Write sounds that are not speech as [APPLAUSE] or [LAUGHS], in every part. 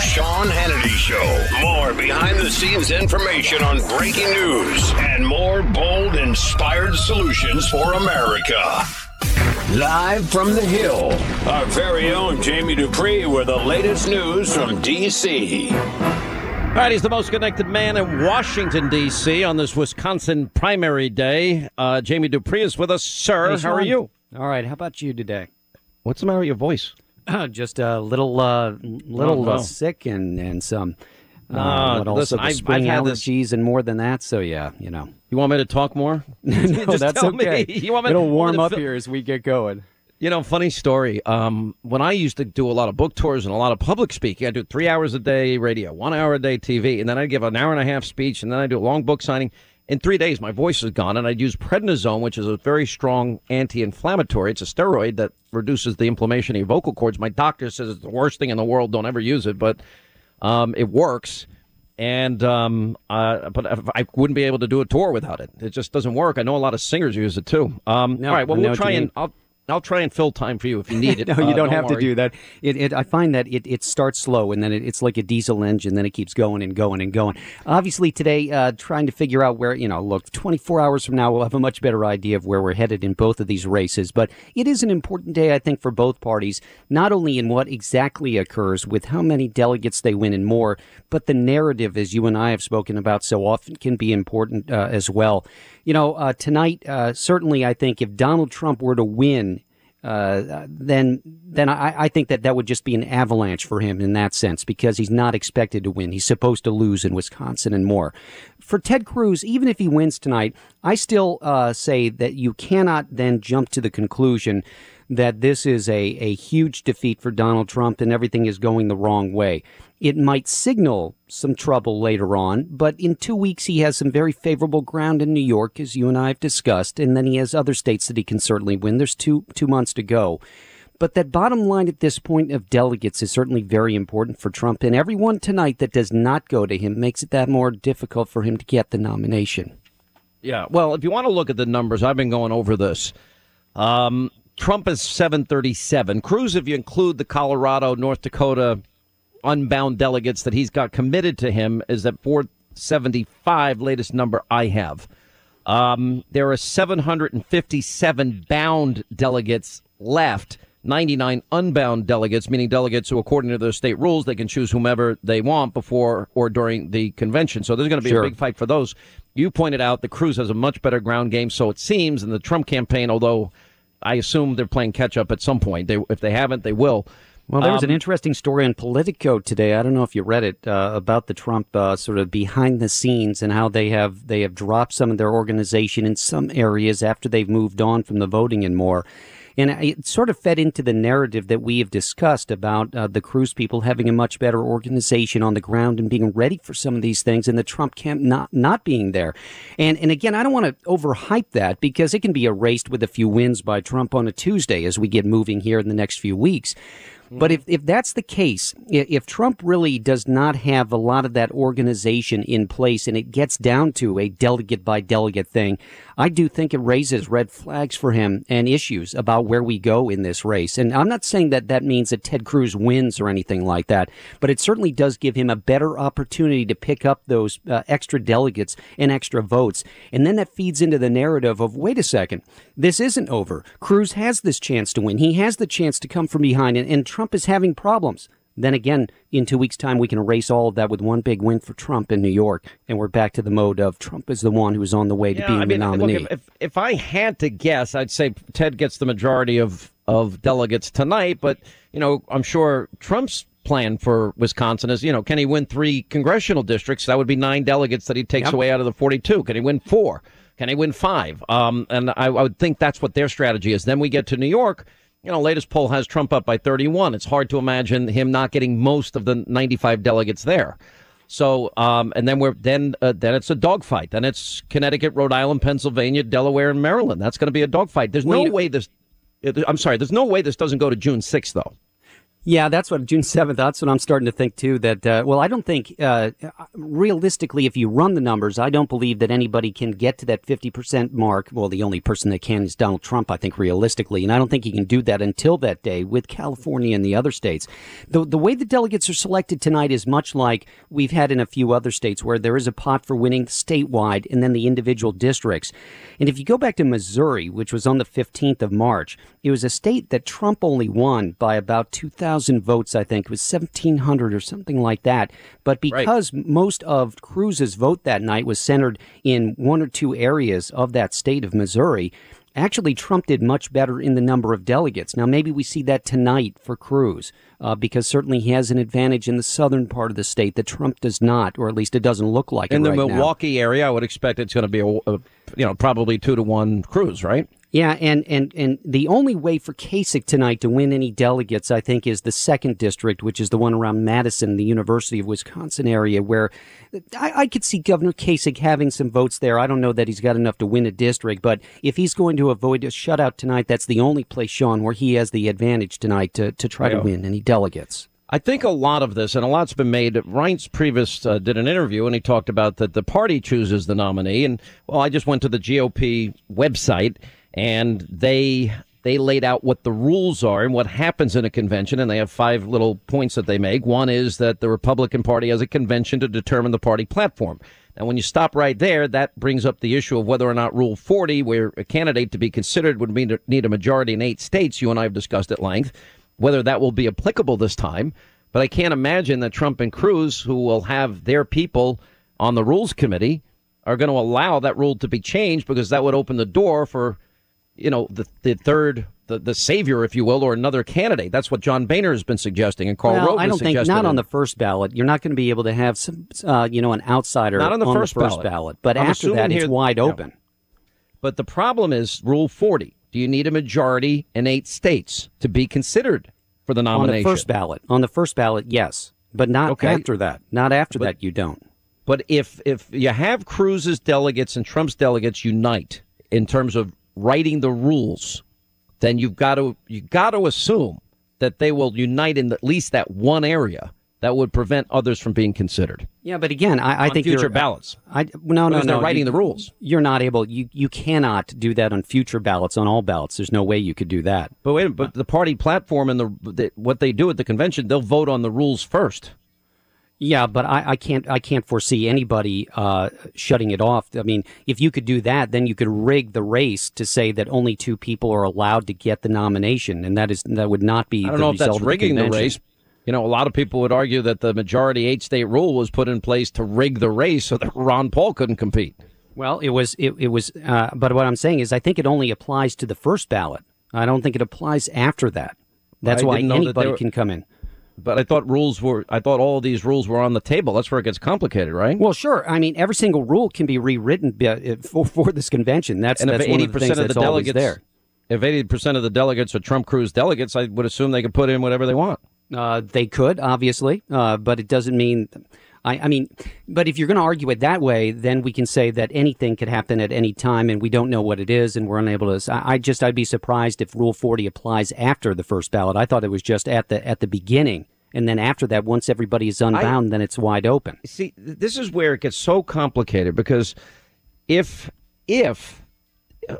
Sean Hannity Show. More behind the scenes information on breaking news and more bold, inspired solutions for America. Live from the Hill, our very own Jamie Dupree with the latest news from D.C. All right, he's the most connected man in Washington, D.C. on this Wisconsin primary day. Uh, Jamie Dupree is with us. Sir, Hey, how are you? All right. How about you today? What's the matter with your voice? [CLEARS THROAT] Just a little, uh, little Oh, uh, no. sick and and some. Uh, but also listen, the I've- spring I've had this- allergies and more than that. So yeah, you know. You want me to talk more? [LAUGHS] [LAUGHS] no, that's tell me. okay. [LAUGHS] You want me- It'll me warm up fill- here as we get going. You know, funny story. Um, when I used to do a lot of book tours and a lot of public speaking, I do three hours a day radio, one hour a day TV, and then I'd give an hour and a half speech, and then I do a long book signing. In three days, my voice is gone, and I'd use prednisone, which is a very strong anti-inflammatory. It's a steroid that reduces the inflammation in your vocal cords. My doctor says it's the worst thing in the world. Don't ever use it, but um, it works. And um, uh, but I wouldn't be able to do a tour without it. It just doesn't work. I know a lot of singers use it too. Um, No, all right, well know we'll try and. I'll I'll try and fill time for you if you need it. [LAUGHS] No, Uh, you don't, have worry. to do that. It, it, I find that it, it starts slow and then it, it's like a diesel engine. Then it keeps going and going and going. Obviously, today, uh, trying to figure out where, you know, look, 24 hours from now, we'll have a much better idea of where we're headed in both of these races. But it is an important day, I think, for both parties, not only in what exactly occurs with how many delegates they win and more, but the narrative, as you and I have spoken about so often, can be important uh, as well. You know, uh, tonight, uh, certainly, I think if Donald Trump were to win, uh, then then I, I think that that would just be an avalanche for him in that sense because he's not expected to win. He's supposed to lose in Wisconsin and more. For Ted Cruz, even if he wins tonight, I still uh, say that you cannot then jump to the conclusion that this is a, a huge defeat for Donald Trump and everything is going the wrong way. It might signal some trouble later on, but in two weeks he has some very favorable ground in New York, as you and I have discussed, and then he has other states that he can certainly win. There's two two months to go. But that bottom line at this point of delegates is certainly very important for Trump, and everyone tonight that does not go to him makes it that more difficult for him to get the nomination. Yeah. Well, if you want to look at the numbers, I've been going over this. Um, Trump is 737. Cruz, if you include the Colorado, North Dakota unbound delegates that he's got committed to him, is at 475, latest number I have. Um, there are 757 bound delegates left, 99 unbound delegates, meaning delegates who, according to their state rules, they can choose whomever they want before or during the convention. So there's going to be Sure. a big fight for those. You pointed out that Cruz has a much better ground game, so it seems, in the Trump campaign, although I assume they're playing catch up at some point. They, if they haven't, they will. Well, there was an Um, interesting story on Politico today. I don't know if you read it uh, about the Trump uh, sort of behind the scenes and how they have they have dropped some of their organization in some areas after they've moved on from the voting and more. And it sort of fed into the narrative that we have discussed about uh, the Cruz people having a much better organization on the ground and being ready for some of these things, and the Trump camp not not being there. And and again, I don't want to overhype that because it can be erased with a few wins by Trump on a Tuesday as we get moving here in the next few weeks. But if, if that's the case, if Trump really does not have a lot of that organization in place and it gets down to a delegate by delegate thing, I do think it raises red flags for him and issues about where we go in this race. And I'm not saying that that means that Ted Cruz wins or anything like that, but it certainly does give him a better opportunity to pick up those uh, extra delegates and extra votes. And then that feeds into the narrative of wait a second, this isn't over. Cruz has this chance to win. He has the chance to come from behind, and, and is having problems. Then again, in two weeks' time, we can erase all of that with one big win for Trump in New York, and we're back to the mode of Trump is the one who is on the way to Yeah, being I mean, the look, nominee. if, if if I had to guess, I'd say Ted gets the majority of of delegates tonight. But you know, I'm sure Trump's plan for Wisconsin is, you know, can he win three congressional districts? That would be nine delegates that he takes Yep. away out of the 42. Can he win four? Can he win five? Um, and I, I would think that's what their strategy is. Then we get to New York. You know, latest poll has Trump up by 31. It's hard to imagine him not getting most of the 95 delegates there. So, um, and then we're then uh, then it's a dogfight. Then it's Connecticut, Rhode Island, Pennsylvania, Delaware, and Maryland. That's going to be a dogfight. There's no way this. I'm sorry. There's no way this doesn't go to June 6th, though. Yeah, that's what June seventh. That's what I'm starting to think too. That uh, well, I don't think uh, realistically, if you run the numbers, I don't believe that anybody can get to that 50 percent mark. Well, the only person that can is Donald Trump. I think realistically, and I don't think he can do that until that day with California and the other states. The the way the delegates are selected tonight is much like we've had in a few other states, where there is a pot for winning statewide and then the individual districts. And if you go back to Missouri, which was on the 15th of March, it was a state that Trump only won by about 2,000 thousand votes, I think. It was seventeen hundred or something like that. But because right. most of Cruz's vote that night was centered in one or two areas of that state of Missouri, actually Trump did much better in the number of delegates. Now maybe we see that tonight for Cruz, uh, because certainly he has an advantage in the southern part of the state that Trump does not, or at least it doesn't look like in the right Milwaukee now. area. I would expect it's going to be a, a, you know probably two to one Cruz, right? Yeah, and, and, and the only way for Kasich tonight to win any delegates, I think, is the second district, which is the one around Madison, the University of Wisconsin area, where I, I could see Governor Kasich having some votes there. I don't know that he's got enough to win a district, but if he's going to avoid a shutout tonight, that's the only place, Sean, where he has the advantage tonight to, to try yeah. to win any delegates. I think a lot of this, and a lot's been made. Reince Priebus uh, did an interview, and he talked about that the party chooses the nominee. And well, I just went to the GOP website, and they they laid out what the rules are and what happens in a convention, and they have five little points that they make. One is that the Republican Party has a convention to determine the party platform. Now, when you stop right there, that brings up the issue of whether or not Rule 40, where a candidate to be considered would need a majority in eight states, you and I have discussed at length, whether that will be applicable this time. But I can't imagine that Trump and Cruz, who will have their people on the Rules Committee, are going to allow that rule to be changed because that would open the door for you know, the, the third, the, the savior, if you will, or another candidate. That's what John Boehner has been suggesting, and Karl well, Rove I don't think not on the first ballot. You're not going to be able to have some, uh, you know, an outsider not on the, on first, the first ballot. ballot. But I'm after that, it's wide open. But the problem is Rule 40. Do you need a majority in eight states to be considered for the nomination? On the first ballot. On the first ballot, yes, but not okay. after that. Not after but, that, you don't. But if if you have Cruz's delegates and Trump's delegates unite in terms of writing the rules then you've got to you got to assume that they will unite in at least that one area that would prevent others from being considered. Yeah, but again, I, I think future ballots. I no no no. They're writing you, the rules. You're not able. You you cannot do that on future ballots on all ballots. There's no way you could do that. But wait, but the party platform and the, the what they do at the convention, they'll vote on the rules first. Yeah, but I, I, can't I can't foresee anybody uh, shutting it off. I mean, if you could do that, then you could rig the race to say that only two people are allowed to get the nomination, and that is that would not be. I don't know if that's rigging the, the race. You know, a lot of people would argue that the majority eight state rule was put in place to rig the race so that [LAUGHS] Ron Paul couldn't compete. Well, it was it, it was, uh, but what I'm saying is, I think it only applies to the first ballot. I don't think it applies after that. That's I why anybody were... can come in. But I thought rules were. I thought all these rules were on the table. That's where it gets complicated, right? Well, sure. I mean, every single rule can be rewritten uh, for, for this convention. That's and that's if eighty percent of the delegates there. If eighty percent of the delegates are Trump Cruz delegates, I would assume they could put in whatever they want. Uh, they could, obviously, uh, but it doesn't mean. I, I mean, but if you're going to argue it that way, then we can say that anything could happen at any time, and we don't know what it is, and we're unable to. I, I just, I'd be surprised if Rule 40 applies after the first ballot. I thought it was just at the at the beginning and then after that, once everybody is unbound, I, then it's wide open. See, this is where it gets so complicated because if if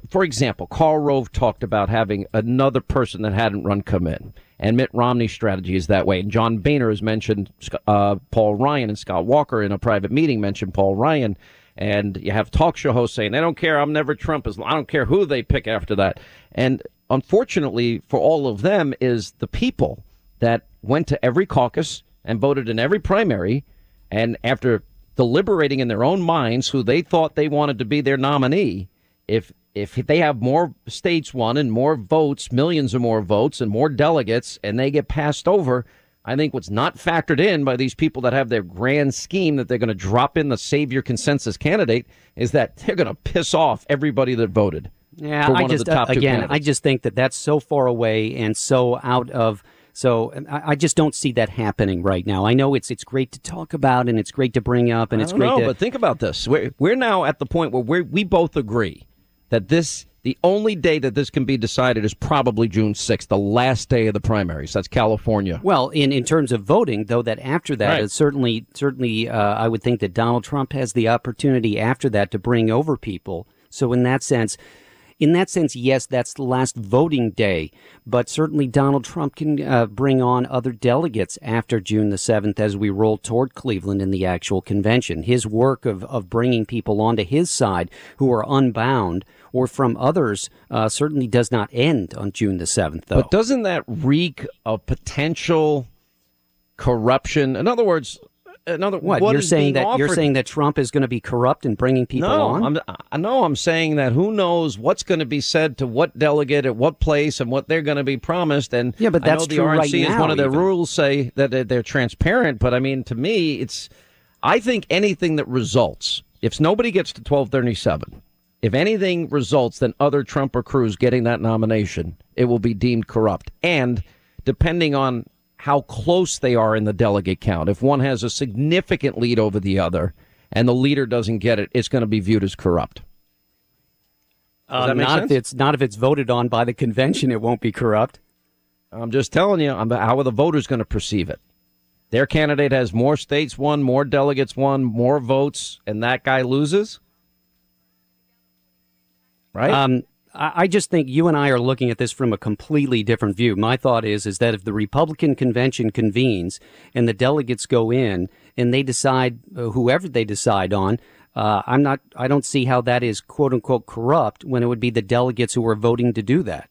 for example, Karl Rove talked about having another person that hadn't run come in, and Mitt Romney's strategy is that way. And John Boehner has mentioned uh, Paul Ryan and Scott Walker in a private meeting mentioned Paul Ryan. And you have talk show hosts saying, "They don't care. I'm never Trump. As I don't care who they pick after that." And unfortunately for all of them, is the people that went to every caucus and voted in every primary, and after deliberating in their own minds who they thought they wanted to be their nominee, if if they have more states won and more votes, millions or more votes and more delegates, and they get passed over, I think what's not factored in by these people that have their grand scheme that they're going to drop in the savior consensus candidate is that they're going to piss off everybody that voted. Yeah, I just uh, again, I just think that that's so far away and so out of so I, I, just don't see that happening right now. I know it's it's great to talk about and it's great to bring up and it's great. Know, to, but think about this: we're we're now at the point where we we both agree that this The only day that this can be decided is probably June 6th, the last day of the primaries. That's California. Well, in, in terms of voting, though, that after that, Right. certainly, certainly, uh, I would think that Donald Trump has the opportunity after that to bring over people. So in that sense, in that sense, yes, that's the last voting day. But certainly Donald Trump can uh, bring on other delegates after June the 7th as we roll toward Cleveland in the actual convention. His work of, of bringing people onto his side who are unbound or from others uh, certainly does not end on June the 7th, though. But doesn't that reek of potential corruption? In other words, another What, what you're saying that you're saying that Trump is going to be corrupt and bringing people no, on? I'm, I know I'm saying that who knows what's going to be said to what delegate at what place and what they're going to be promised. And Yeah, but I know that's the true RNC right is now, one of their rules say that they're, they're transparent. But I mean, to me, it's I think anything that results if nobody gets to 1237. If anything results than other Trump or Cruz getting that nomination, it will be deemed corrupt. And depending on how close they are in the delegate count, if one has a significant lead over the other and the leader doesn't get it, it's going to be viewed as corrupt. Uh, make not sense? if it's not if it's voted on by the convention, it won't be corrupt. I'm just telling you, I'm, how are the voters going to perceive it? Their candidate has more states won, more delegates won, more votes, and that guy loses? Right? Um, I, I just think you and I are looking at this from a completely different view. My thought is is that if the Republican convention convenes and the delegates go in and they decide uh, whoever they decide on, uh, I'm not. I don't see how that is quote unquote corrupt when it would be the delegates who are voting to do that.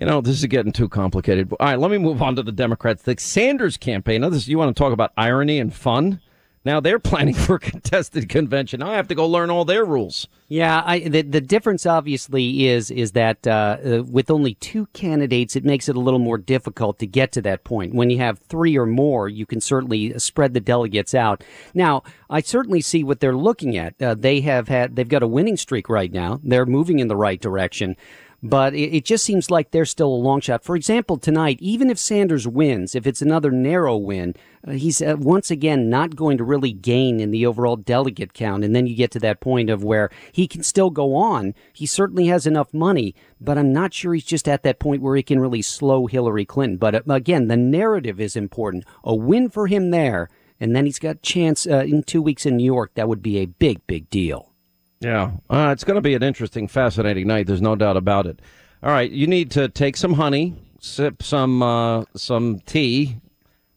You know, this is getting too complicated. All right, let me move on to the Democrats. The Sanders campaign. Now, this you want to talk about irony and fun? Now they're planning [LAUGHS] for a contested convention. Now I have to go learn all their rules. Yeah, I, the the difference obviously is is that uh, uh, with only two candidates, it makes it a little more difficult to get to that point. When you have three or more, you can certainly spread the delegates out. Now, I certainly see what they're looking at. Uh, they have had they've got a winning streak right now. They're moving in the right direction. But it, it just seems like they're still a long shot. For example, tonight, even if Sanders wins, if it's another narrow win, uh, he's uh, once again not going to really gain in the overall delegate count. And then you get to that point of where he can still go on. He certainly has enough money, but I'm not sure he's just at that point where he can really slow Hillary Clinton. But uh, again, the narrative is important. A win for him there, and then he's got chance uh, in two weeks in New York. That would be a big, big deal. Yeah, uh, it's going to be an interesting, fascinating night. There's no doubt about it. All right, you need to take some honey, sip some uh, some tea.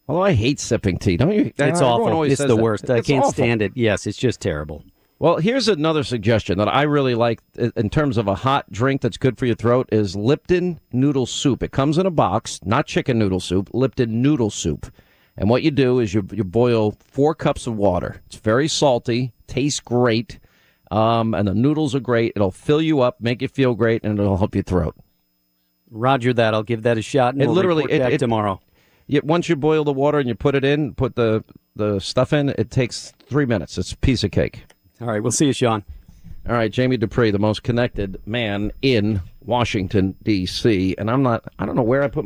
Although I hate sipping tea, don't you? It's Everyone awful. It's the that. worst. I It's can't awful. stand it. Yes, it's just terrible. Well, here's another suggestion that I really like in terms of a hot drink that's good for your throat is Lipton noodle soup. It comes in a box, not chicken noodle soup, Lipton noodle soup. And what you do is you you boil four cups of water. It's very salty, tastes great, um, and the noodles are great. It'll fill you up, make you feel great, and it'll help your throat. Roger that. I'll give that a shot. And It we'll literally it, it- tomorrow. You, once you boil the water and you put it in, put the the stuff in, it takes three minutes. It's a piece of cake. All right, we'll see you, Sean. All right, Jamie Dupree, the most connected man in Washington D.C., and I'm not. I don't know where I put.